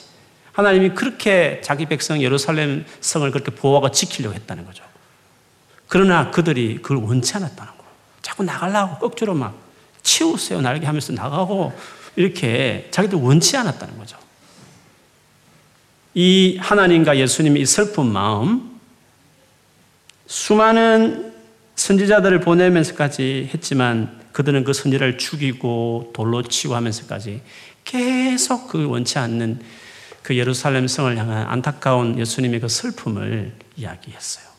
하나님이 그렇게 자기 백성 예루살렘 성을 그렇게 보호하고 지키려고 했다는 거죠. 그러나 그들이 그걸 원치 않았다는 거예요. 자꾸 나가려고 억지로 막 치우세요 날개 하면서 나가고 이렇게 자기들 원치 않았다는 거죠. 이 하나님과 예수님의 이 슬픈 마음, 수많은 선지자들을 보내면서까지 했지만 그들은 그 선지자를 죽이고 돌로 치고 하면서까지 계속 그 원치 않는 그 예루살렘 성을 향한 안타까운 예수님의 그 슬픔을 이야기했어요.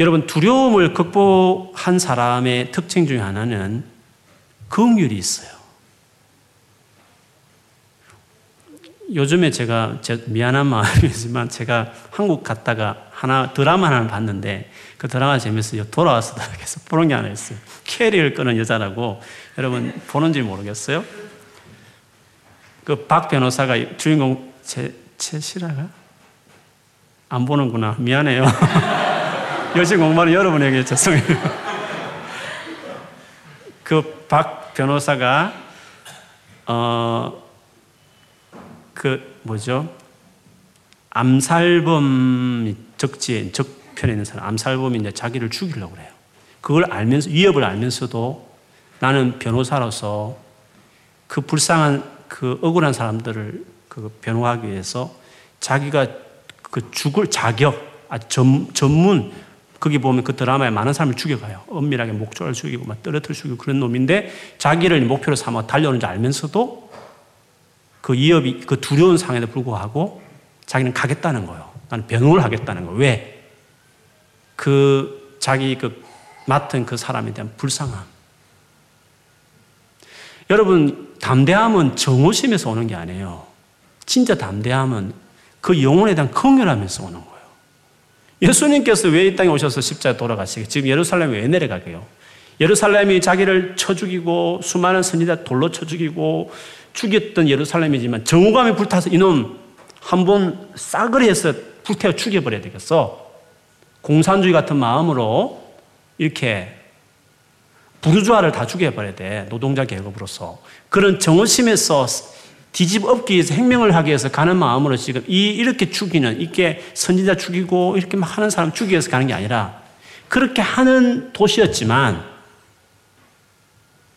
여러분, 두려움을 극복한 사람의 특징 중에 하나는 긍휼이 있어요. 요즘에 제가 미안한 마음이지만 제가 한국 갔다가 하나 드라마 하나 봤는데 그 드라마 재밌어요. 돌아와서 계속 보는 게 하나 있어요. 캐리를 끄는 여자라고 여러분 보는지 모르겠어요. 그 박 변호사가 주인공 제 최시라가 안 보는구나 미안해요. 열심히 공부하는 여러분에게 죄송해요. 그 박 변호사가 어 그 뭐죠? 암살범 적지에 적편에 있는 사람 암살범이 이제 자기를 죽이려고 그래요. 그걸 알면서 위협을 알면서도 나는 변호사로서 그 불쌍한 그 억울한 사람들을 그 변호하기 위해서 자기가 그 죽을 자격, 아, 전, 전문, 거기 보면 그 드라마에 많은 사람을 죽여가요. 엄밀하게 목조를 죽이고 막 떨어뜨려 죽이고 그런 놈인데 자기를 목표로 삼아 달려오는 줄 알면서도 그 위협이, 그 두려운 상황에도 불구하고 자기는 가겠다는 거예요. 나는 변호를 하겠다는 거예요. 왜? 그 자기 그 맡은 그 사람에 대한 불쌍함. 여러분, 담대함은 정오심에서 오는 게 아니에요. 진짜 담대함은 그 영혼에 대한 긍휼함에서 오는 거예요. 예수님께서 왜 이 땅에 오셔서 십자에 돌아가시게? 지금 예루살렘에 왜 내려가게요? 예루살렘이 자기를 쳐 죽이고 수많은 선지자 돌로 쳐 죽이고 죽였던 예루살렘이지만 정오감이 불타서 이놈 한 번 싸그리 해서 불태워 죽여버려야 되겠어. 공산주의 같은 마음으로 이렇게 부르주아를 다 죽여버려야 돼. 노동자 계급으로서. 그런 정오심에서 뒤집업기 위해서 행명을 하기 위해서 가는 마음으로 지금 이, 이렇게 죽이는, 이렇게 선지자 죽이고 이렇게 막 하는 사람 죽이기 위해서 가는 게 아니라 그렇게 하는 도시였지만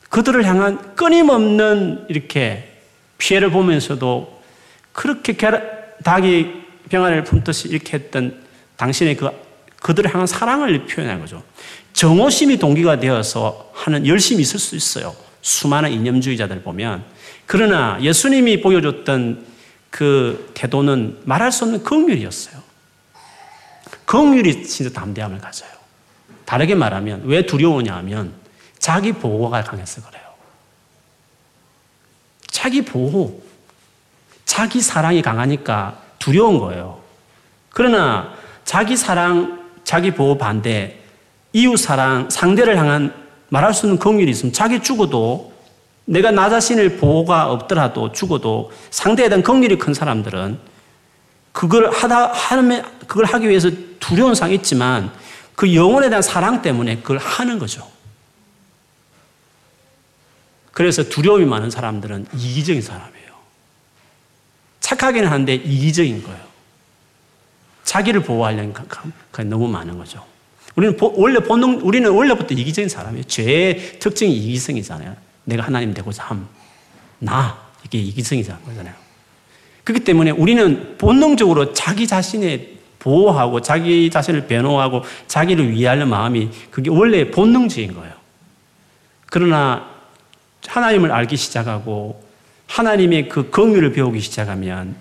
그들을 향한 끊임없는 이렇게 피해를 보면서도 그렇게 닭이 병아리를 품듯이 이렇게 했던 당신의 그 그들을 향한 사랑을 표현한 거죠. 정오심이 동기가 되어서 하는 열심이 있을 수 있어요. 수많은 이념주의자들 보면. 그러나 예수님이 보여줬던 그 태도는 말할 수 없는 긍휼이었어요. 긍휼이 진짜 담대함을 가져요. 다르게 말하면 왜 두려우냐 하면 자기 보호가 강해서 그래요. 자기 보호, 자기 사랑이 강하니까 두려운 거예요. 그러나 자기 사랑, 자기 보호 반대, 이웃 사랑, 상대를 향한 말할 수 없는 긍휼이 있으면 자기 죽어도 내가 나 자신을 보호가 없더라도 죽어도 상대에 대한 긍휼이 큰 사람들은 그걸 하다 하면 그걸 하기 위해서 두려운 상이 있지만 그 영혼에 대한 사랑 때문에 그걸 하는 거죠. 그래서 두려움이 많은 사람들은 이기적인 사람이에요. 착하기는 한데 이기적인 거예요. 자기를 보호하려는 그 너무 많은 거죠. 우리는 원래 본능, 우리는 원래부터 이기적인 사람이에요. 죄의 특징이 이기성이잖아요. 내가 하나님 되고자 함. 나. 이게 이기성이잖아요. 그렇기 때문에 우리는 본능적으로 자기 자신의 보호하고 자기 자신을 변호하고 자기를 위하는 마음이 그게 원래 본능적인 거예요. 그러나 하나님을 알기 시작하고 하나님의 그 긍휼을 배우기 시작하면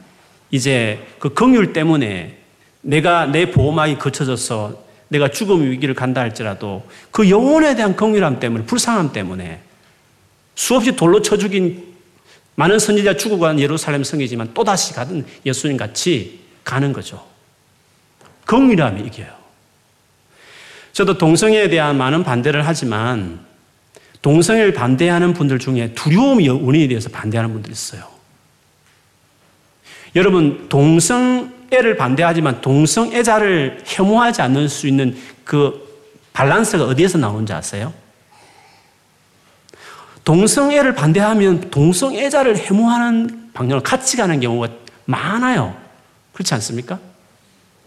이제 그 긍휼 때문에 내가 내 보호막이 거쳐져서 내가 죽음 위기를 간다 할지라도 그 영혼에 대한 긍휼함 때문에 불쌍함 때문에 수없이 돌로 쳐 죽인 많은 선지자 죽어간 예루살렘 성이지만 또다시 가든 예수님 같이 가는 거죠. 긍휼함이 이겨요. 저도 동성애에 대한 많은 반대를 하지만 동성애를 반대하는 분들 중에 두려움이 원인이 되어서 반대하는 분들이 있어요. 여러분, 동성애를 반대하지만 동성애자를 혐오하지 않을 수 있는 그 밸런스가 어디에서 나오는지 아세요? 동성애를 반대하면 동성애자를 혐오하는 방향으로 같이 가는 경우가 많아요. 그렇지 않습니까?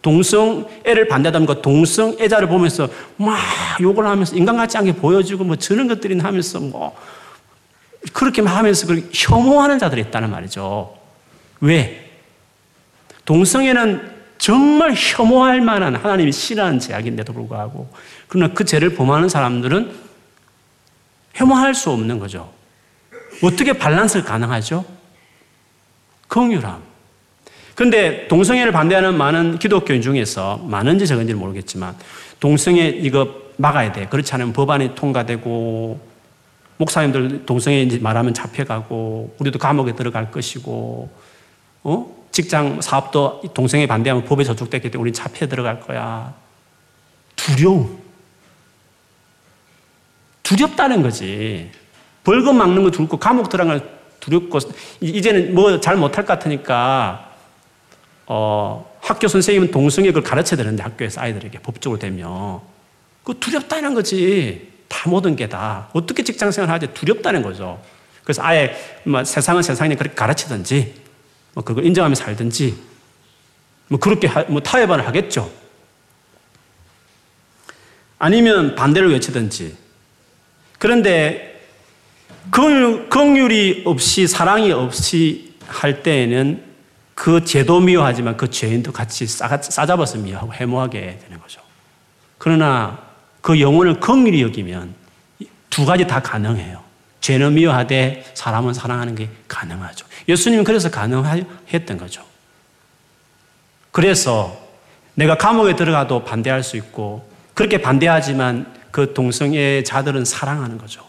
동성애를 반대하다는 동성애자를 보면서 막 욕을 하면서 인간 같지 않게 보여주고 뭐 저런 것들이 하면서 뭐 그렇게 하면서 혐오하는 자들이 있다는 말이죠. 왜? 동성애는 정말 혐오할 만한 하나님이 싫어하는 죄악인데도 불구하고 그러나 그 죄를 범하는 사람들은 혐오할 수 없는 거죠. 어떻게 밸런스를 가능하죠? 긍휼함. 근데 동성애를 반대하는 많은 기독교인 중에서 많은지 적은지 모르겠지만 동성애 이거 막아야 돼. 그렇지 않으면 법안이 통과되고 목사님들 동성애 말하면 잡혀가고 우리도 감옥에 들어갈 것이고 어? 직장 사업도 동성애 반대하면 법에 저촉됐기 때문에 우리 잡혀 들어갈 거야. 두려움. 두렵다는 거지. 벌금 막는 거 두렵고 감옥 들어가는 거 두렵고 이제는 뭐 잘 못할 것 같으니까 어, 학교 선생님은 동성애 를 가르쳐야 되는데 학교에서 아이들에게 법적으로 되면 그 두렵다는 거지. 다 모든 게 다. 어떻게 직장 생활 하지? 두렵다는 거죠. 그래서 아예 뭐 세상은 세상이 그렇게 가르치든지 뭐 그걸 인정하며 살든지 뭐 그렇게 하, 뭐 타협을 하겠죠. 아니면 반대를 외치든지. 그런데 긍휼이 없이 사랑이 없이 할 때에는 그 죄도 미워하지만 그 죄인도 같이 싸잡아서 미워하고 해모하게 되는 거죠. 그러나 그 영혼을 긍휼히 여기면 두 가지 다 가능해요. 죄는 미워하되 사람은 사랑하는 게 가능하죠. 예수님은 그래서 가능했던 거죠. 그래서 내가 감옥에 들어가도 반대할 수 있고 그렇게 반대하지만 그 동성애 자들은 사랑하는 거죠.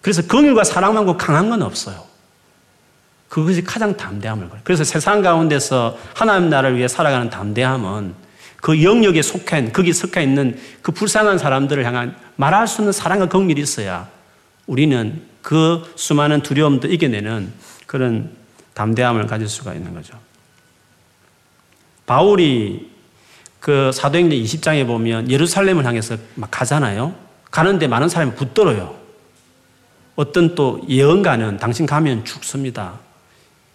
그래서 긍휼과 사랑만고 강한 건 없어요. 그것이 가장 담대함을 거예요. 그래서 세상 가운데서 하나님 나라를 위해 살아가는 담대함은 그 영역에 속한, 거기 속해 있는 그 불쌍한 사람들을 향한 말할 수 없는 사랑과 긍휼이 있어야 우리는 그 수많은 두려움도 이겨내는 그런 담대함을 가질 수가 있는 거죠. 바울이 그 사도행전 20장에 보면 예루살렘을 향해서 막 가잖아요. 가는데 많은 사람이 붙들어요. 어떤 또 예언가는 당신 가면 죽습니다.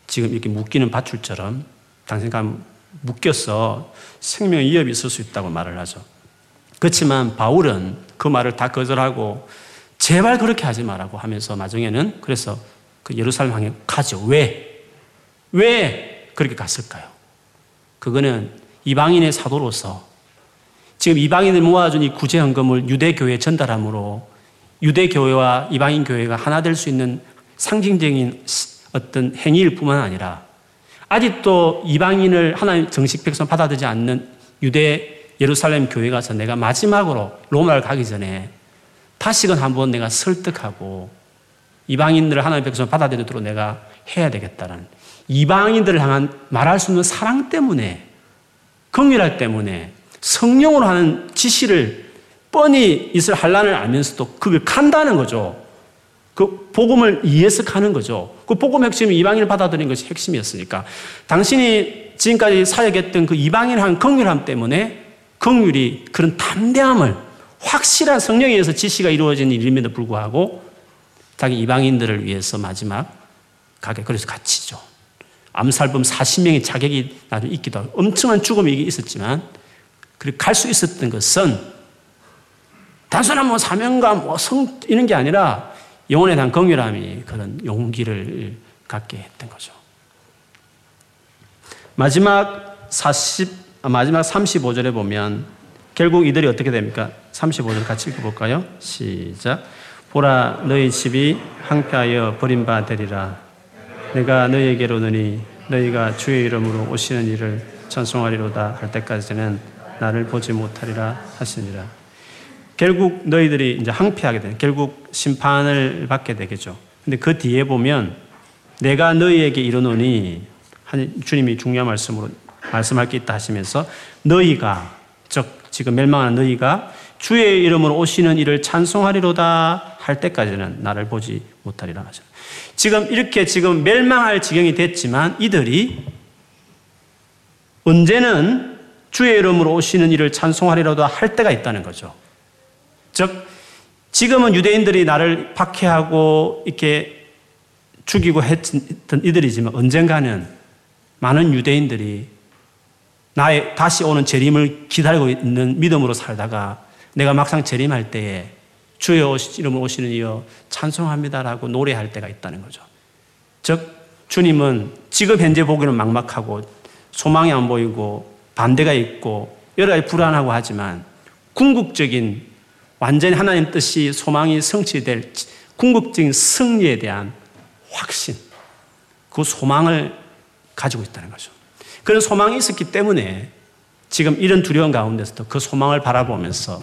지금 이렇게 묶이는 밧줄처럼 당신과 묶여서 생명 위협이 있을 수 있다고 말을 하죠. 그렇지만 바울은 그 말을 다 거절하고 제발 그렇게 하지 말라고 하면서 나중에는 그래서 그 예루살렘 향해 가죠. 왜? 왜 그렇게 갔을까요? 그거는 이방인의 사도로서 지금 이방인을 모아준 이 구제 헌금을 유대교회에 전달함으로 유대교회와 이방인 교회가 하나 될 수 있는 상징적인 어떤 행위일 뿐만 아니라 아직도 이방인을 하나님 정식 백성 받아들이지 않는 유대 예루살렘 교회 가서 내가 마지막으로 로마를 가기 전에 다시금 한번 내가 설득하고 이방인들을 하나님 백성 받아들이도록 내가 해야 되겠다는 이방인들을 향한 말할 수 없는 사랑 때문에 긍휼할 때문에 성령으로 하는 지시를 뻔히 있을 한란을 알면서도 그걸 간다는 거죠. 그 복음을 이해해서 가는 거죠. 그 복음 핵심이 이방인을 받아들인 것이 핵심이었으니까. 당신이 지금까지 사역했던 그 이방인을 한 긍휼함 때문에 긍휼이 그런 담대함을 확실한 성령에 의해서 지시가 이루어진 일임에도 불구하고 자기 이방인들을 위해서 마지막 가게 그래서 갇히죠. 암살범 40명의 자격이 나중에 있기도 하고 엄청난 죽음이 있었지만 그리고 갈 수 있었던 것은 단순한 뭐 사명감, 뭐 성 이런 게 아니라 영혼에 대한 긍휼함이 그런 용기를 갖게 했던 거죠. 마지막 40, 아, 마지막 35절에 보면 결국 이들이 어떻게 됩니까? 35절 같이 읽어볼까요? 시작. 보라, 너희 집이 항폐하여 버림바 되리라. 내가 너희에게로 오니 너희가 주의 이름으로 오시는 일을 전송하리로다 할 때까지는 나를 보지 못하리라 하시니라. 결국 너희들이 이제 항폐하게 되 결국 심판을 받게 되겠죠. 근데 그 뒤에 보면 내가 너희에게 이르노니 주님이 중요한 말씀으로 말씀할 게 있다 하시면서 너희가 즉 지금 멸망하는 너희가 주의 이름으로 오시는 이를 찬송하리로다 할 때까지는 나를 보지 못하리라 하죠. 지금 이렇게 지금 멸망할 지경이 됐지만 이들이 언제는 주의 이름으로 오시는 이를 찬송하리로다 할 때가 있다는 거죠. 즉 지금은 유대인들이 나를 박해하고 이렇게 죽이고 했던 이들이지만 언젠가는 많은 유대인들이 나의 다시 오는 재림을 기다리고 있는 믿음으로 살다가 내가 막상 재림할 때에 주여 이름으로 오시는 이여 찬송합니다라고 노래할 때가 있다는 거죠. 즉 주님은 지금 현재 보기는 막막하고 소망이 안 보이고 반대가 있고 여러 가지 불안하고 하지만 궁극적인 완전히 하나님 뜻이 소망이 성취될 궁극적인 승리에 대한 확신, 그 소망을 가지고 있다는 거죠. 그런 소망이 있었기 때문에 지금 이런 두려움 가운데서도 그 소망을 바라보면서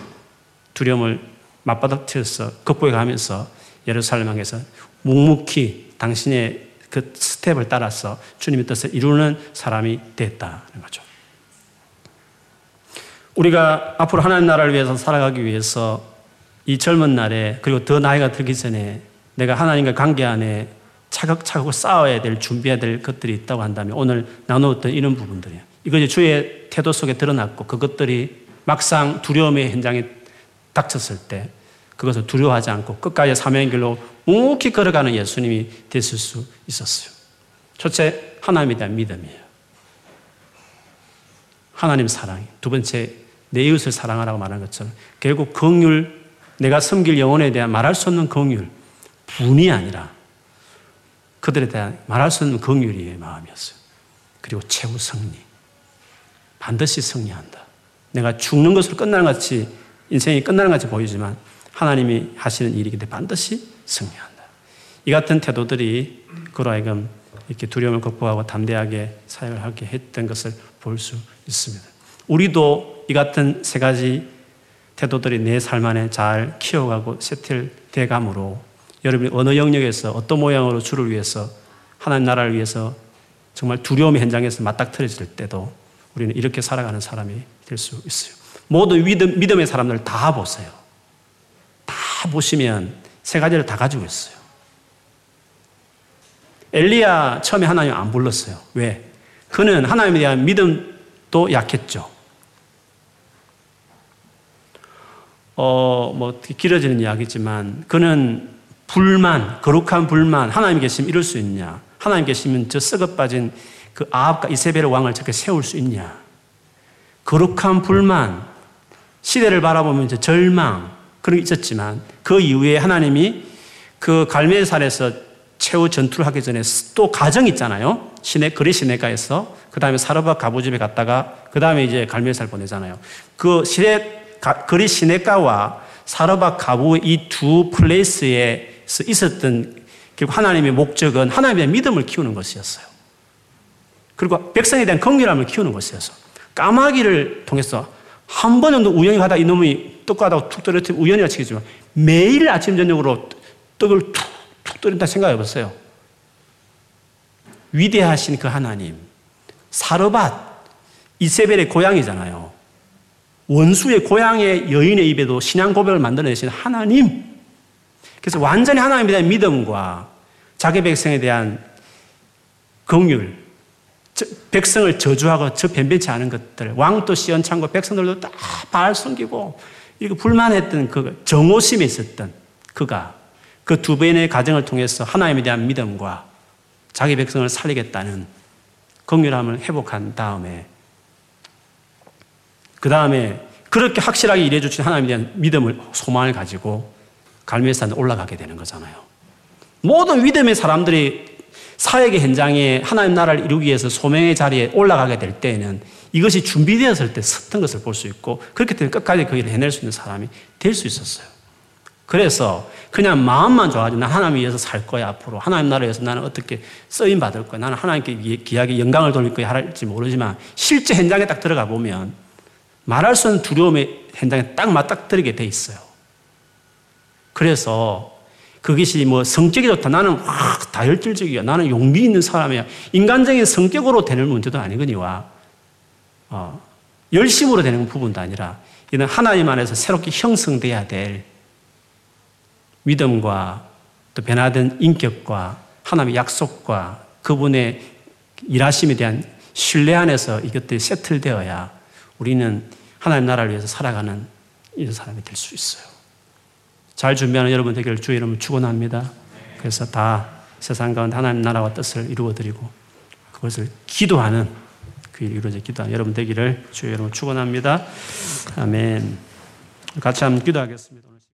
두려움을 맞바닥쳐서 극복해 가면서 예루살렘 향해서 묵묵히 당신의 그 스텝을 따라서 주님의 뜻을 이루는 사람이 됐다는 거죠. 우리가 앞으로 하나님 나라를 위해서 살아가기 위해서 이 젊은 날에 그리고 더 나이가 들기 전에 내가 하나님과 관계 안에 차곡차곡 쌓아야 될 준비해야 될 것들이 있다고 한다면 오늘 나누었던 이런 부분들이에요. 이것이 주의 태도 속에 드러났고 그것들이 막상 두려움의 현장에 닥쳤을 때 그것을 두려워하지 않고 끝까지 사명의 길로 묵묵히 걸어가는 예수님이 됐을 수 있었어요. 첫째, 하나님에 대한 믿음이에요. 하나님 사랑. 두 번째, 내 이웃을 사랑하라고 말하는 것처럼 결국 긍휼, 내가 섬길 영혼에 대한 말할 수 없는 긍휼, 분이 아니라 그들에 대한 말할 수 없는 긍휼이 마음이었어요. 그리고 최후 승리. 반드시 승리한다. 내가 죽는 것으로 끝나는 같이 인생이 끝나는 같이 보이지만 하나님이 하시는 일이기 때문에 반드시 승리한다. 이 같은 태도들이 그로 하여금 이렇게 두려움을 극복하고 담대하게 사역을 하게 했던 것을 볼 수 있습니다. 우리도 이 같은 세 가지 태도들이 내 삶 안에 잘 키워가고 세틀돼 감으로 여러분이 어느 영역에서 어떤 모양으로 주를 위해서 하나님 나라를 위해서 정말 두려움의 현장에서 맞닥뜨려질 때도 우리는 이렇게 살아가는 사람이 될 수 있어요. 모든 믿음, 믿음의 사람들 다 보세요. 다 보시면 세 가지를 다 가지고 있어요. 엘리야 처음에 하나님 안 불렀어요. 왜? 그는 하나님에 대한 믿음도 약했죠. 어, 뭐, 길어지는 이야기지만, 그는 불만, 거룩한 불만, 하나님 계시면 이룰 수 있냐? 하나님 계시면 저 썩어 빠진 그 아합과 이세벨 왕을 저렇게 세울 수 있냐? 거룩한 불만, 시대를 바라보면 이제 절망, 그런 게 있었지만 그 이후에 하나님이 그 갈멜산에서 최후 전투를 하기 전에 또 가정이 있잖아요. 시내, 그리 시내가에서. 그 다음에 사르바 가부집에 갔다가 그 다음에 이제 갈멜산을 보내잖아요. 그 시내, 그리 시내가와 사르바 가부 이 두 플레이스에 있었던 결국 하나님의 목적은 하나님의 믿음을 키우는 것이었어요. 그리고 백성에 대한 긍휼함을 키우는 것이었어. 까마귀를 통해서 한번 정도 우연히 가다 이놈이 떡 가다가 툭 떨어뜨리면 우연이라 치겠지만 매일 아침 저녁으로 떡을 툭, 툭 떨어진다 생각해 보세요. 위대하신 그 하나님. 사르밧, 이세벨의 고향이잖아요. 원수의 고향의 여인의 입에도 신앙 고백을 만들어내신 하나님. 그래서 완전히 하나님에 대한 믿음과 자기 백성에 대한 긍휼, 백성을 저주하고 저 변변치 않은 것들, 왕도 시원찮고 백성들도 다 발 숨기고 이렇게 불만했던 그 정오심에 있었던 그가 그 두 번의 가정을 통해서 하나님에 대한 믿음과 자기 백성을 살리겠다는 긍휼함을 회복한 다음에 그 다음에 그렇게 확실하게 일해 주신 하나님에 대한 믿음을 소망을 가지고 갈멜산에 올라가게 되는 거잖아요. 모든 믿음의 사람들이 사역의 현장에 하나님 나라를 이루기 위해서 소명의 자리에 올라가게 될 때에는 이것이 준비되었을 때 섰던 것을 볼 수 있고 그렇기 때문에 끝까지 그 일을 해낼 수 있는 사람이 될 수 있었어요. 그래서 그냥 마음만 좋아지고 나 하나님 위해서 살 거야 앞으로 하나님 나라에 서 나는 어떻게 쓰임 받을 거야 나는 하나님께 기하게 영광을 돌릴 거야 할지 모르지만 실제 현장에 딱 들어가 보면 말할 수 없는 두려움의 현장에 딱 맞닥뜨리게 돼 있어요. 그래서 그것이 뭐 성격이 좋다. 나는 확 다혈질적이야. 나는 용기 있는 사람이야. 인간적인 성격으로 되는 문제도 아니거니와 어, 열심으로 되는 부분도 아니라 이는 하나님 안에서 새롭게 형성돼야 될 믿음과 또 변화된 인격과 하나님의 약속과 그분의 일하심에 대한 신뢰 안에서 이것들이 세틀되어야 우리는 하나님 나라를 위해서 살아가는 이런 사람이 될 수 있어요. 잘 준비하는 여러분 되기를 주의 이름으로 축원합니다. 그래서 다 세상 가운데 하나님 나라와 뜻을 이루어 드리고 그것을 기도하는 그일 이루어져 기도하는 여러분 되기를 주의 이름으로 축원합니다. 아멘. 같이 한번 기도하겠습니다.